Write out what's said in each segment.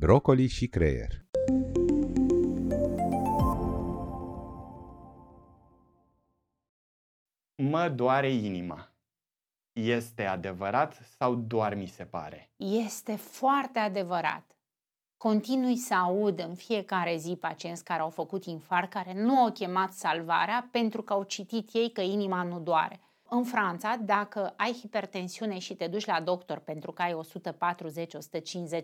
Brocoli și creier Mă doare inima. Este adevărat sau doar mi se pare? Este foarte adevărat. Continui să aud în fiecare zi pacienți care au făcut infarct, care nu au chemat salvarea pentru că au citit ei că inima nu doare. În Franța, dacă ai hipertensiune și te duci la doctor pentru că ai 140-150,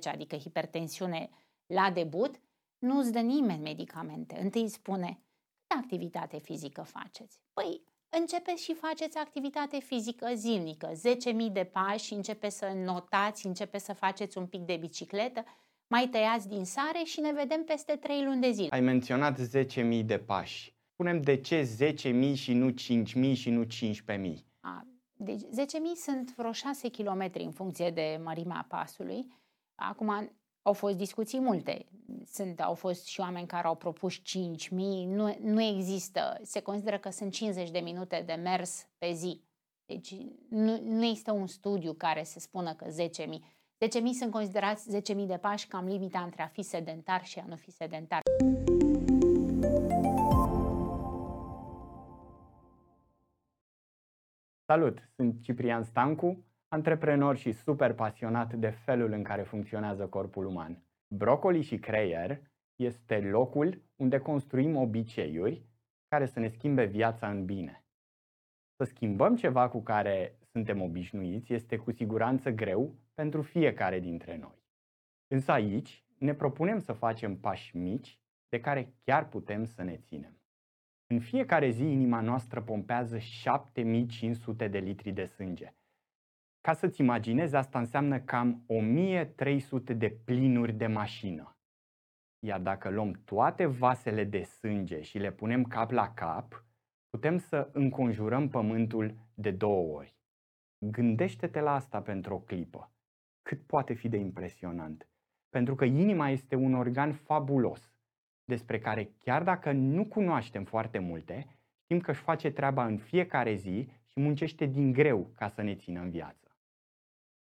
adică hipertensiune la debut, nu îți dă nimeni medicamente. Întâi spune, ce activitate fizică faceți? Păi, începeți și faceți activitate fizică zilnică, 10.000 de pași, începeți să notați, începeți să faceți un pic de bicicletă, mai tăiați din sare și ne vedem peste 3 luni de zile. Ai menționat 10.000 de pași spunem de ce 10.000 și nu 5.000 și nu 15.000? A, deci 10.000 sunt vreo 6 km în funcție de mărimea pasului. Acum au fost discuții multe. Sunt, au fost și oameni care au propus 5.000. Nu, nu există. Se consideră că sunt 50 de minute de mers pe zi. Deci nu, nu există un studiu care să spună că 10.000. 10.000 sunt considerați 10.000 de pași cam limita între a fi sedentar și a nu fi sedentar. Salut, sunt Ciprian Stancu, antreprenor și super pasionat de felul în care funcționează corpul uman. Brocoli și creier este locul unde construim obiceiuri care să ne schimbe viața în bine. Să schimbăm ceva cu care suntem obișnuiți este cu siguranță greu pentru fiecare dintre noi. Însă aici ne propunem să facem pași mici de care chiar putem să ne ținem. În fiecare zi inima noastră pompează 7500 de litri de sânge. Ca să-ți imaginezi, asta înseamnă cam 1300 de plinuri de mașină. Iar dacă luăm toate vasele de sânge și le punem cap la cap, putem să înconjurăm pământul de două ori. Gândește-te la asta pentru o clipă. Cât poate fi de impresionant. Pentru că inima este un organ fabulos despre care chiar dacă nu cunoaștem foarte multe, știm că își face treaba în fiecare zi și muncește din greu ca să ne țină în viață.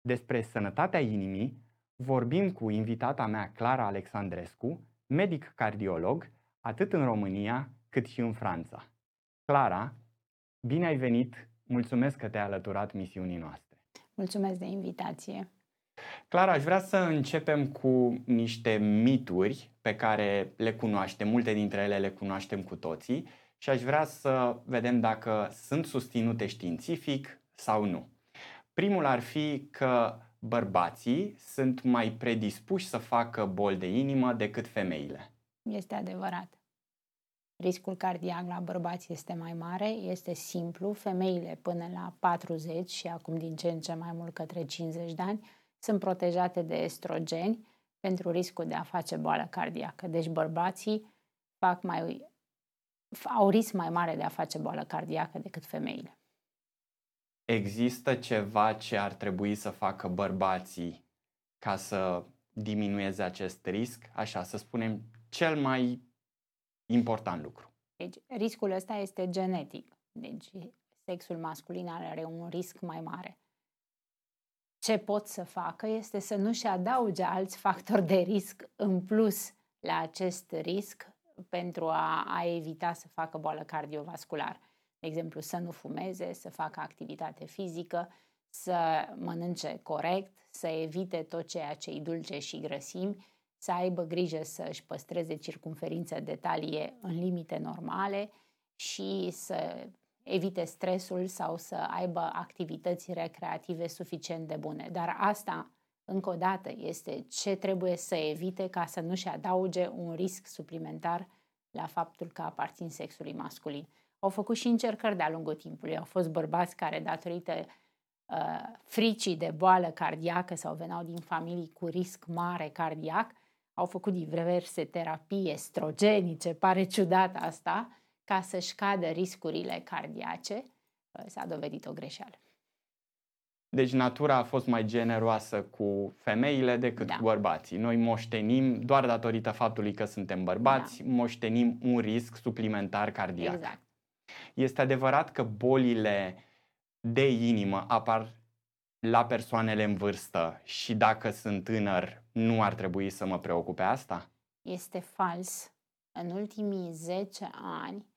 Despre sănătatea inimii vorbim cu invitata mea Clara Alexandrescu, medic cardiolog, atât în România cât și în Franța. Clara, bine ai venit! Mulțumesc că te-ai alăturat misiunii noastre. Mulțumesc de invitație. Clara, aș vrea să începem cu niște mituri pe care le cunoaștem, multe dintre ele le cunoaștem cu toții și aș vrea să vedem dacă sunt susținute științific sau nu. Primul ar fi că bărbații sunt mai predispuși să facă boli de inimă decât femeile. Este adevărat. Riscul cardiac la bărbați este mai mare, este simplu. Femeile până la 40 și acum din ce în ce mai mult către 50 de ani sunt protejate de estrogeni pentru riscul de a face boală cardiacă. Deci bărbații fac mai, au risc mai mare de a face boală cardiacă decât femeile. Există ceva ce ar trebui să facă bărbații ca să diminueze acest risc? Așa, să spunem, cel mai important lucru. Deci, riscul ăsta este genetic. Deci, sexul masculin are un risc mai mare ce pot să facă este să nu-și adauge alți factori de risc în plus la acest risc pentru a, a evita să facă boală cardiovasculară. De exemplu, să nu fumeze, să facă activitate fizică, să mănânce corect, să evite tot ceea ce îi dulce și grăsimi, să aibă grijă să își păstreze circumferința de talie în limite normale și să evite stresul sau să aibă activități recreative suficient de bune. Dar asta, încă o dată, este ce trebuie să evite ca să nu-și adauge un risc suplimentar la faptul că aparțin sexului masculin. Au făcut și încercări de-a lungul timpului. Au fost bărbați care, datorită uh, fricii de boală cardiacă sau veneau din familii cu risc mare cardiac, au făcut diverse terapii estrogenice, pare ciudat asta, ca să-și cadă riscurile cardiace, uh, s-a dovedit o greșeală. Deci natura a fost mai generoasă cu femeile decât da. cu bărbații. Noi moștenim, doar datorită faptului că suntem bărbați, da. moștenim un risc suplimentar cardiac. Exact. Este adevărat că bolile de inimă apar la persoanele în vârstă și dacă sunt tânăr, nu ar trebui să mă preocupe asta? Este fals. În ultimii 10 ani, uh,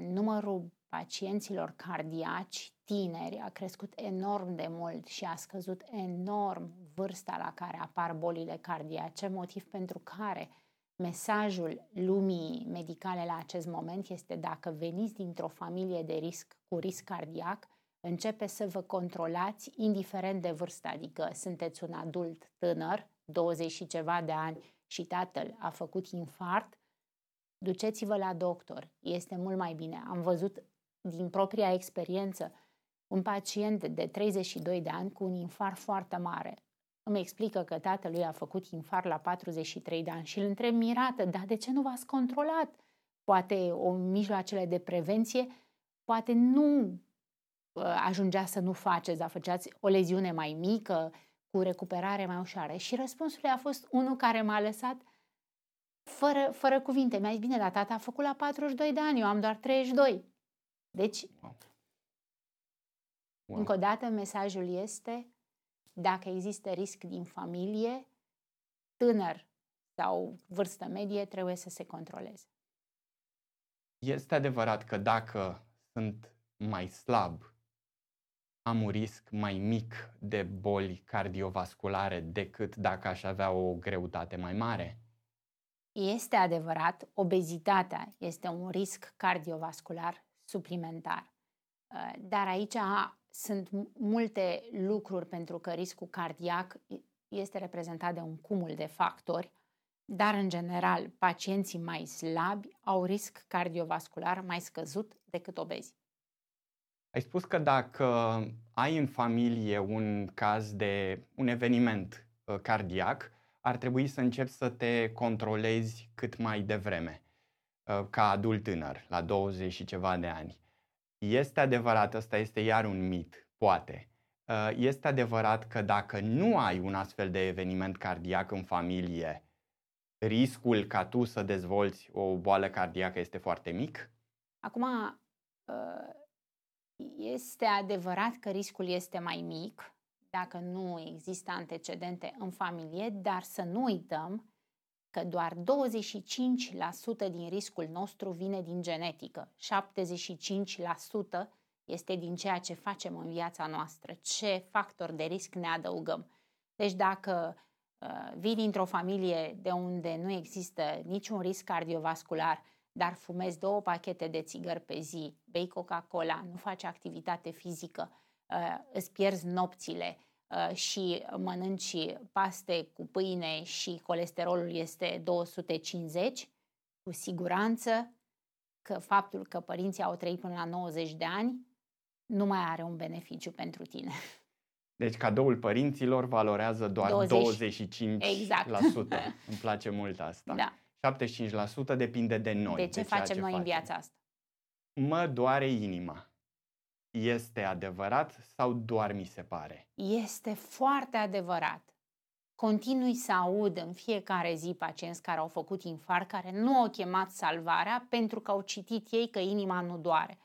numărul pacienților cardiaci tineri a crescut enorm de mult și a scăzut enorm vârsta la care apar bolile cardiace, motiv pentru care mesajul lumii medicale la acest moment este dacă veniți dintr-o familie de risc cu risc cardiac, începe să vă controlați indiferent de vârstă, adică sunteți un adult tânăr, 20 și ceva de ani și tatăl a făcut infart, duceți-vă la doctor, este mult mai bine. Am văzut din propria experiență un pacient de 32 de ani cu un infart foarte mare. Îmi explică că tatălui a făcut infart la 43 de ani și îl întreb mirată, dar de ce nu v-ați controlat? Poate o mijloacele de prevenție, poate nu ajungea să nu faceți, dar făceați o leziune mai mică, cu recuperare mai ușoară. Și răspunsul a fost unul care m-a lăsat fără, fără cuvinte. Mi-a zis, bine, dar tata a făcut la 42 de ani, eu am doar 32. Deci, wow. încă o dată, mesajul este, dacă există risc din familie, tânăr sau vârstă medie, trebuie să se controleze. Este adevărat că dacă sunt mai slab am un risc mai mic de boli cardiovasculare decât dacă aș avea o greutate mai mare? Este adevărat, obezitatea este un risc cardiovascular suplimentar. Uh, dar aici sunt multe lucruri pentru că riscul cardiac este reprezentat de un cumul de factori, dar în general pacienții mai slabi au risc cardiovascular mai scăzut decât obezi. Ai spus că dacă ai în familie un caz de un eveniment uh, cardiac, ar trebui să începi să te controlezi cât mai devreme, uh, ca adult tânăr, la 20 și ceva de ani. Este adevărat, ăsta este iar un mit, poate. Uh, este adevărat că dacă nu ai un astfel de eveniment cardiac în familie, riscul ca tu să dezvolți o boală cardiacă este foarte mic? Acum, este adevărat că riscul este mai mic dacă nu există antecedente în familie, dar să nu uităm că doar 25% din riscul nostru vine din genetică, 75% este din ceea ce facem în viața noastră, ce factor de risc ne adăugăm. Deci dacă uh, vii dintr-o familie de unde nu există niciun risc cardiovascular, dar fumezi două pachete de țigări pe zi, bei Coca-Cola, nu faci activitate fizică, uh, îți pierzi nopțile uh, și mănânci paste cu pâine și colesterolul este 250, cu siguranță că faptul că părinții au trăit până la 90 de ani nu mai are un beneficiu pentru tine. Deci cadoul părinților valorează doar 20. 25%. Exact. Îmi place mult asta. Da. 75% depinde de noi. De ce de facem ce noi facem. în viața asta? Mă doare inima. Este adevărat sau doar mi se pare? Este foarte adevărat. Continui să aud în fiecare zi pacienți care au făcut infarct, care nu au chemat salvarea pentru că au citit ei că inima nu doare.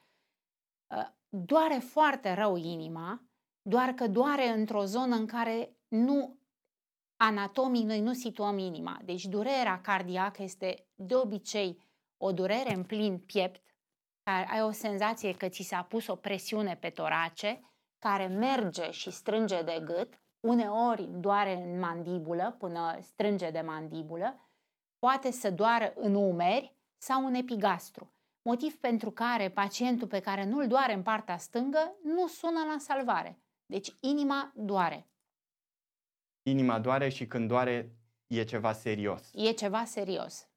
Ă, doare foarte rău inima, doar că doare într-o zonă în care nu Anatomic noi nu situăm inima, deci durerea cardiacă este de obicei o durere în plin piept, care ai o senzație că ți s-a pus o presiune pe torace, care merge și strânge de gât, uneori doare în mandibulă până strânge de mandibulă, poate să doară în umeri sau în epigastru, motiv pentru care pacientul pe care nu-l doare în partea stângă nu sună la salvare. Deci inima doare inima doare și când doare e ceva serios. E ceva serios.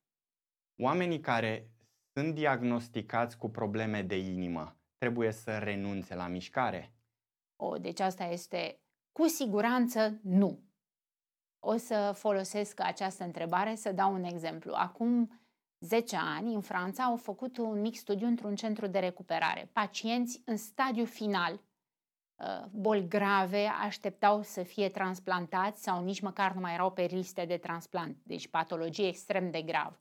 Oamenii care sunt diagnosticați cu probleme de inimă trebuie să renunțe la mișcare? O, deci asta este cu siguranță nu. O să folosesc această întrebare să dau un exemplu. Acum 10 ani, în Franța, au făcut un mic studiu într-un centru de recuperare. Pacienți în stadiu final Uh, boli grave așteptau să fie transplantați sau nici măcar nu mai erau pe liste de transplant, deci patologie extrem de grav.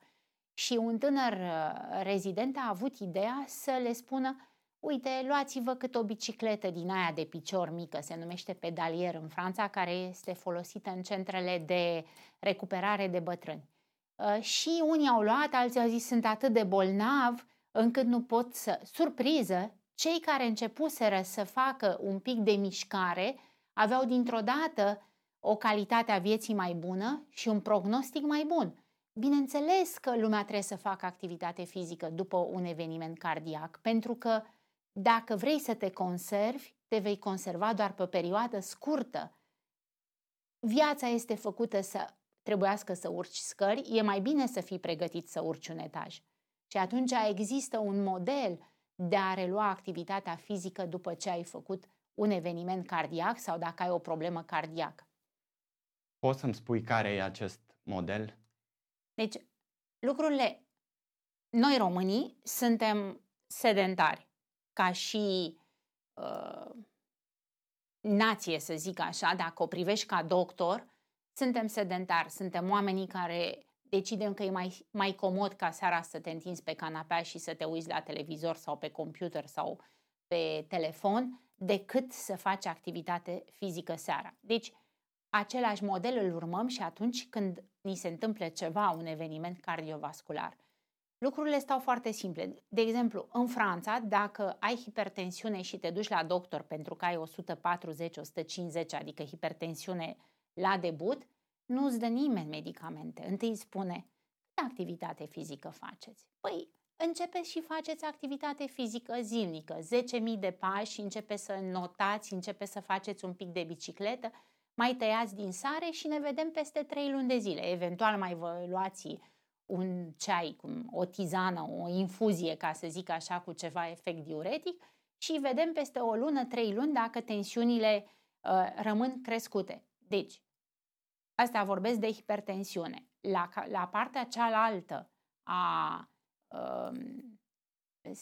Și un tânăr uh, rezident a avut ideea să le spună, Uite, luați-vă cât o bicicletă din aia de picior mică, se numește pedalier în Franța, care este folosită în centrele de recuperare de bătrâni. Uh, și unii au luat, alții au zis sunt atât de bolnav încât nu pot să... Surpriză, cei care începuseră să facă un pic de mișcare aveau dintr-o dată o calitate a vieții mai bună și un prognostic mai bun. Bineînțeles că lumea trebuie să facă activitate fizică după un eveniment cardiac, pentru că dacă vrei să te conservi, te vei conserva doar pe o perioadă scurtă. Viața este făcută să trebuiască să urci scări, e mai bine să fii pregătit să urci un etaj. Și atunci există un model de a relua activitatea fizică după ce ai făcut un eveniment cardiac sau dacă ai o problemă cardiacă. Poți să-mi spui care e acest model? Deci, lucrurile... Noi românii suntem sedentari ca și uh, nație, să zic așa, dacă o privești ca doctor, suntem sedentari, suntem oamenii care decidem că e mai, mai comod ca seara să te întinzi pe canapea și să te uiți la televizor sau pe computer sau pe telefon, decât să faci activitate fizică seara. Deci, același model îl urmăm și atunci când ni se întâmplă ceva, un eveniment cardiovascular. Lucrurile stau foarte simple. De exemplu, în Franța, dacă ai hipertensiune și te duci la doctor pentru că ai 140-150, adică hipertensiune la debut, nu îți dă nimeni medicamente. Întâi spune, ce activitate fizică faceți? Păi, începeți și faceți activitate fizică zilnică, 10.000 de pași, începeți să notați, începeți să faceți un pic de bicicletă, mai tăiați din sare și ne vedem peste 3 luni de zile. Eventual mai vă luați un ceai, o tizană, o infuzie, ca să zic așa, cu ceva efect diuretic și vedem peste o lună, trei luni, dacă tensiunile uh, rămân crescute. Deci, asta vorbesc de hipertensiune. La, la partea cealaltă a uh,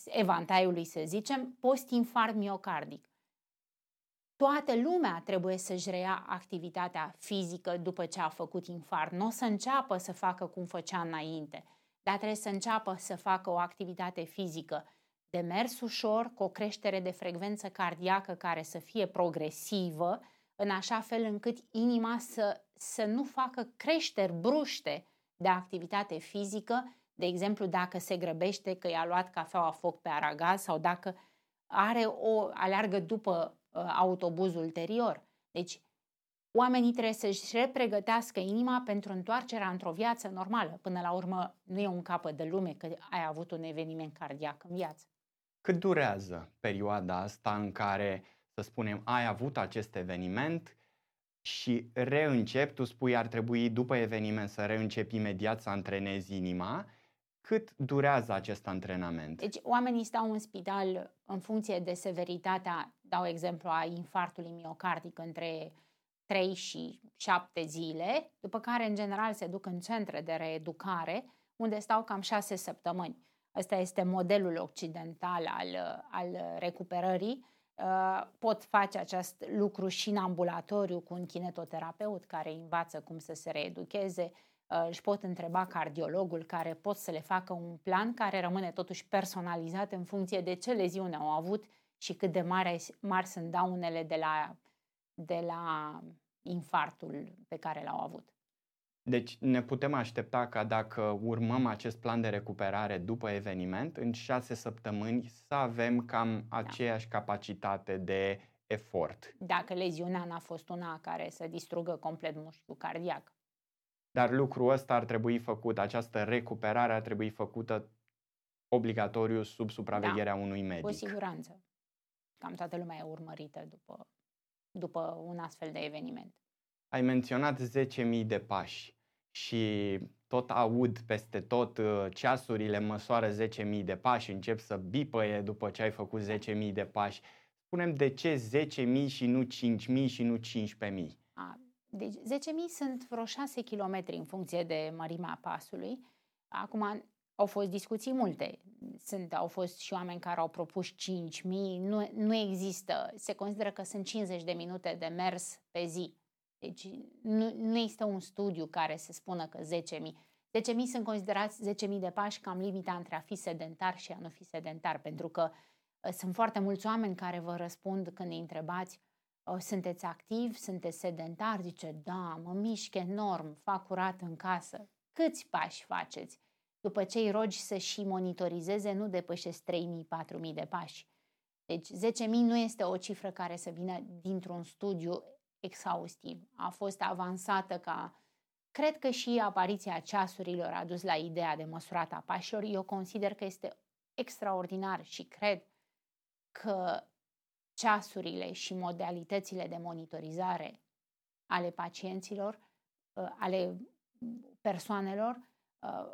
evantaiului, să zicem, post-infart miocardic. Toată lumea trebuie să-și reia activitatea fizică după ce a făcut infart. Nu o să înceapă să facă cum făcea înainte, dar trebuie să înceapă să facă o activitate fizică de mers ușor, cu o creștere de frecvență cardiacă care să fie progresivă, în așa fel încât inima să, să nu facă creșteri bruște de activitate fizică, de exemplu dacă se grăbește că i-a luat cafeaua foc pe aragaz sau dacă are o aleargă după Uh, autobuz ulterior. Deci, oamenii trebuie să-și repregătească inima pentru întoarcerea într-o viață normală. Până la urmă, nu e un capăt de lume că ai avut un eveniment cardiac în viață. Cât durează perioada asta în care, să spunem, ai avut acest eveniment și reîncep, tu spui ar trebui după eveniment să reîncepi imediat să antrenezi inima, cât durează acest antrenament? Deci oamenii stau în spital în funcție de severitatea, dau exemplu, a infartului miocardic între 3 și 7 zile, după care în general se duc în centre de reeducare, unde stau cam 6 săptămâni. Ăsta este modelul occidental al, al recuperării. Uh, pot face acest lucru și în ambulatoriu cu un kinetoterapeut care învață cum să se reeducheze, Uh, își pot întreba cardiologul care pot să le facă un plan care rămâne totuși personalizat în funcție de ce leziune au avut și cât de mari, mari sunt daunele de la, de la infartul pe care l-au avut. Deci ne putem aștepta ca dacă urmăm acest plan de recuperare după eveniment, în șase săptămâni să avem cam da. aceeași da. capacitate de efort. Dacă leziunea n-a fost una care să distrugă complet mușchiul cardiac. Dar lucrul ăsta ar trebui făcut, această recuperare ar trebui făcută obligatoriu sub supravegherea da, unui medic. Cu siguranță. Cam toată lumea e urmărită după, după un astfel de eveniment. Ai menționat 10.000 de pași și tot aud peste tot uh, ceasurile măsoară 10.000 de pași, încep să bipăie după ce ai făcut 10.000 de pași. Spunem de ce 10.000 și nu 5.000 și nu 15.000? A, deci 10.000 sunt vreo 6 km în funcție de mărimea pasului. Acum au fost discuții multe. Sunt, au fost și oameni care au propus 5.000. Nu, nu există. Se consideră că sunt 50 de minute de mers pe zi. Deci nu, nu există un studiu care să spună că 10.000. 10.000 sunt considerați 10.000 de pași cam limita între a fi sedentar și a nu fi sedentar, pentru că Sunt foarte mulți oameni care vă răspund când îi întrebați sunteți activi, sunteți sedentari? Zice, da, mă mișc enorm, fac curat în casă. Câți pași faceți? După ce îi rogi să și monitorizeze, nu depășesc 3.000-4.000 de pași. Deci 10.000 nu este o cifră care să vină dintr-un studiu exhaustiv. A fost avansată ca... Cred că și apariția ceasurilor a dus la ideea de măsurat a pașilor. Eu consider că este extraordinar și cred că ceasurile și modalitățile de monitorizare ale pacienților, uh, ale persoanelor, uh,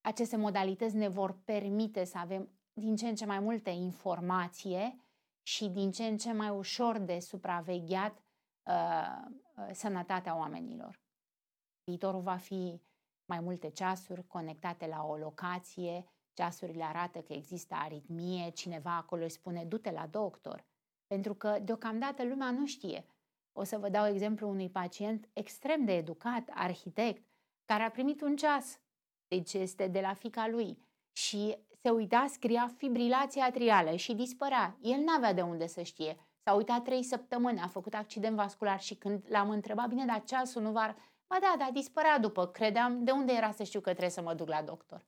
aceste modalități ne vor permite să avem din ce în ce mai multe informație și din ce în ce mai ușor de supravegheat uh, sănătatea oamenilor. Viitorul va fi mai multe ceasuri conectate la o locație, ceasurile arată că există aritmie, cineva acolo îi spune du-te la doctor. Pentru că deocamdată lumea nu știe. O să vă dau exemplu unui pacient extrem de educat, arhitect, care a primit un ceas. Deci este de la fica lui. Și se uita, scria fibrilație atrială și dispărea. El n-avea de unde să știe. S-a uitat trei săptămâni, a făcut accident vascular și când l-am întrebat, bine, dar ceasul nu va... Ba da, da, dispărea după. Credeam, de unde era să știu că trebuie să mă duc la doctor?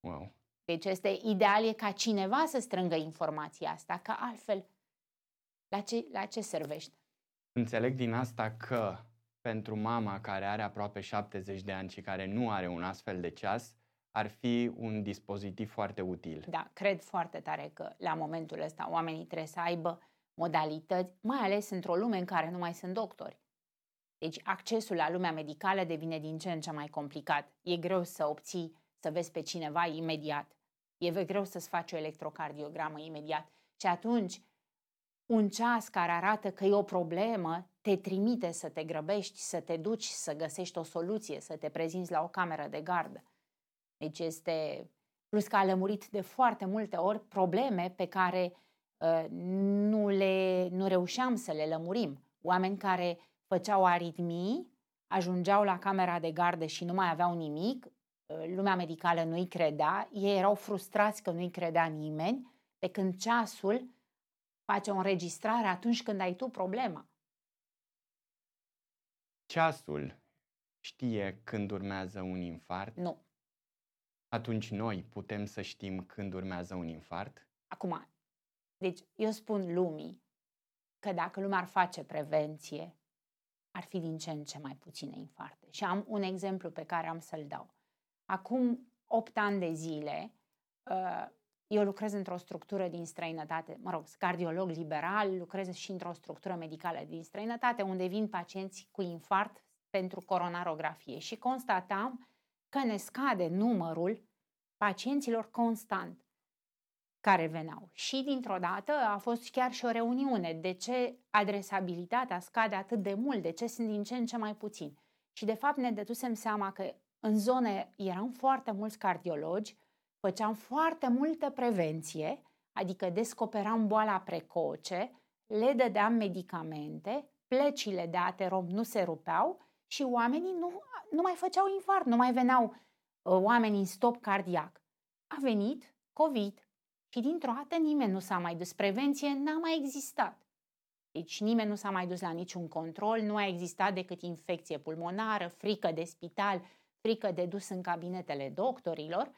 Wow. Deci este ideal e ca cineva să strângă informația asta, că altfel la ce, la ce servește? Înțeleg din asta că pentru mama care are aproape 70 de ani și care nu are un astfel de ceas, ar fi un dispozitiv foarte util. Da, cred foarte tare că la momentul ăsta oamenii trebuie să aibă modalități, mai ales într-o lume în care nu mai sunt doctori. Deci accesul la lumea medicală devine din ce în ce mai complicat. E greu să obții, să vezi pe cineva imediat. E greu să-ți faci o electrocardiogramă imediat. Și atunci, un ceas care arată că e o problemă te trimite să te grăbești, să te duci, să găsești o soluție, să te prezinți la o cameră de gardă. Deci este, plus că a lămurit de foarte multe ori probleme pe care uh, nu, le, nu reușeam să le lămurim. Oameni care făceau aritmii, ajungeau la camera de gardă și nu mai aveau nimic, uh, lumea medicală nu-i credea, ei erau frustrați că nu-i credea nimeni, pe când ceasul face o înregistrare atunci când ai tu problema. Ceasul știe când urmează un infart? Nu. Atunci noi putem să știm când urmează un infart? Acum, deci eu spun lumii că dacă lumea ar face prevenție, ar fi din ce în ce mai puține infarte. Și am un exemplu pe care am să-l dau. Acum 8 ani de zile, uh, eu lucrez într-o structură din străinătate, mă rog, cardiolog liberal, lucrez și într-o structură medicală din străinătate, unde vin pacienți cu infart pentru coronarografie și constatam că ne scade numărul pacienților constant care veneau. Și dintr-o dată a fost chiar și o reuniune. De ce adresabilitatea scade atât de mult? De ce sunt din ce în ce mai puțini? Și de fapt ne dădusem seama că în zone eram foarte mulți cardiologi, făceam foarte multă prevenție, adică descoperam boala precoce, le dădeam medicamente, plecile de aterom nu se rupeau și oamenii nu, nu mai făceau infart, nu mai veneau uh, oamenii în stop cardiac. A venit COVID și dintr-o dată nimeni nu s-a mai dus. Prevenție n-a mai existat. Deci nimeni nu s-a mai dus la niciun control, nu a existat decât infecție pulmonară, frică de spital, frică de dus în cabinetele doctorilor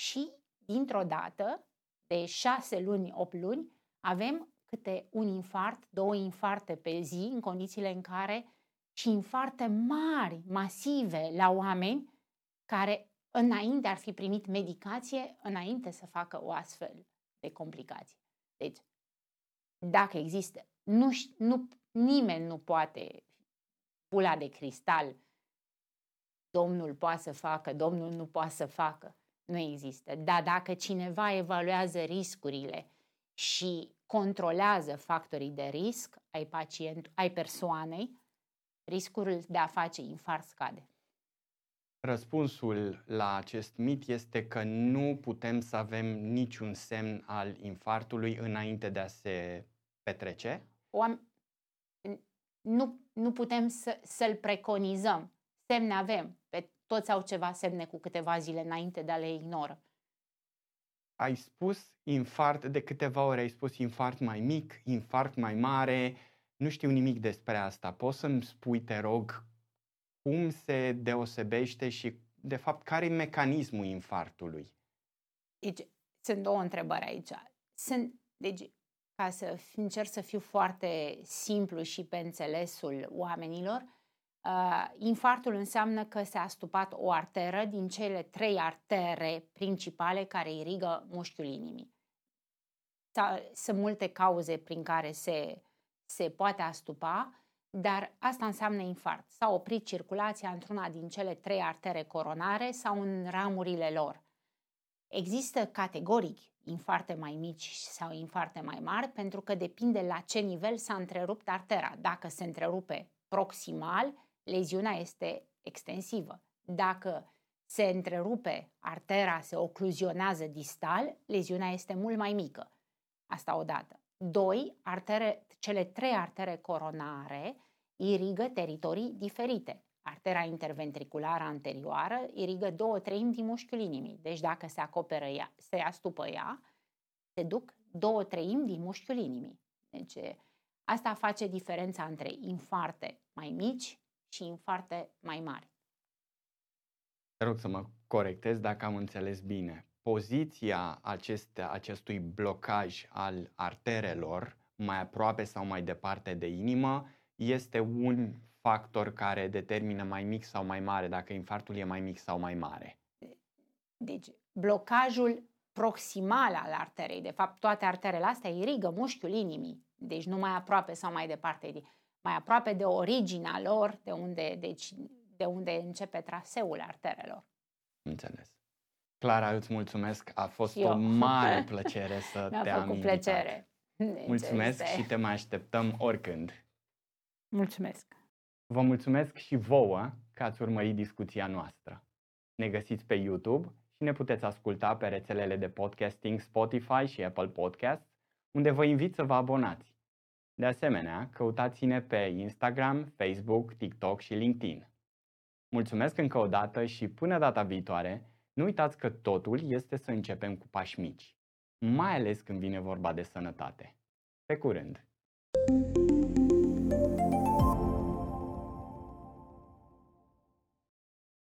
și, dintr-o dată, de șase luni, opt luni, avem câte un infart, două infarte pe zi, în condițiile în care și infarte mari, masive la oameni care înainte ar fi primit medicație, înainte să facă o astfel de complicație. Deci, dacă există, nu, nu, nimeni nu poate pula de cristal, Domnul poate să facă, Domnul nu poate să facă nu există. Dar dacă cineva evaluează riscurile și controlează factorii de risc ai, pacient, ai persoanei, riscul de a face infart scade. Răspunsul la acest mit este că nu putem să avem niciun semn al infartului înainte de a se petrece? Oam- nu, nu putem să, să-l preconizăm. Semne avem. Pe toți au ceva semne cu câteva zile înainte, dar le ignoră. ai spus infart, de câteva ori ai spus infart mai mic, infart mai mare, nu știu nimic despre asta. Poți să-mi spui, te rog, cum se deosebește și, de fapt, care e mecanismul infartului? Deci, sunt două întrebări aici. Sunt, deci, ca să încerc să fiu foarte simplu și pe înțelesul oamenilor, uh, infartul înseamnă că s-a stupat o arteră din cele trei artere principale care irigă mușchiul inimii. Sunt multe cauze prin care se, se poate astupa, dar asta înseamnă infart. S-a oprit circulația într-una din cele trei artere coronare sau în ramurile lor. Există categoric infarte mai mici sau infarte mai mari pentru că depinde la ce nivel s-a întrerupt artera. Dacă se întrerupe proximal, leziunea este extensivă. Dacă se întrerupe artera, se ocluzionează distal, leziunea este mult mai mică. Asta odată. Doi, artere, cele trei artere coronare irigă teritorii diferite. Artera interventriculară anterioară irigă două treimi din mușchiul inimii. Deci dacă se acoperă ea, se astupă ea, se duc două treimi din mușchiul inimii. Deci asta face diferența între infarte mai mici și infarte mai mari. Te rog să mă corectez dacă am înțeles bine. Poziția aceste, acestui blocaj al arterelor mai aproape sau mai departe de inimă este un factor care determină mai mic sau mai mare, dacă infarctul e mai mic sau mai mare. Deci, blocajul proximal al arterei, de fapt toate arterele astea irigă mușchiul inimii, deci nu mai aproape sau mai departe, mai aproape de originea lor, de unde, deci, de unde începe traseul arterelor. Înțeles. Clara, îți mulțumesc, a fost o mare plăcere să te am invitat. plăcere. Mulțumesc și te mai așteptăm oricând. Mulțumesc! Vă mulțumesc și vouă că ați urmărit discuția noastră. Ne găsiți pe YouTube și ne puteți asculta pe rețelele de podcasting Spotify și Apple Podcasts, unde vă invit să vă abonați. De asemenea, căutați-ne pe Instagram, Facebook, TikTok și LinkedIn. Mulțumesc încă o dată și până data viitoare, nu uitați că totul este să începem cu pași mici, mai ales când vine vorba de sănătate. Pe curând! thank you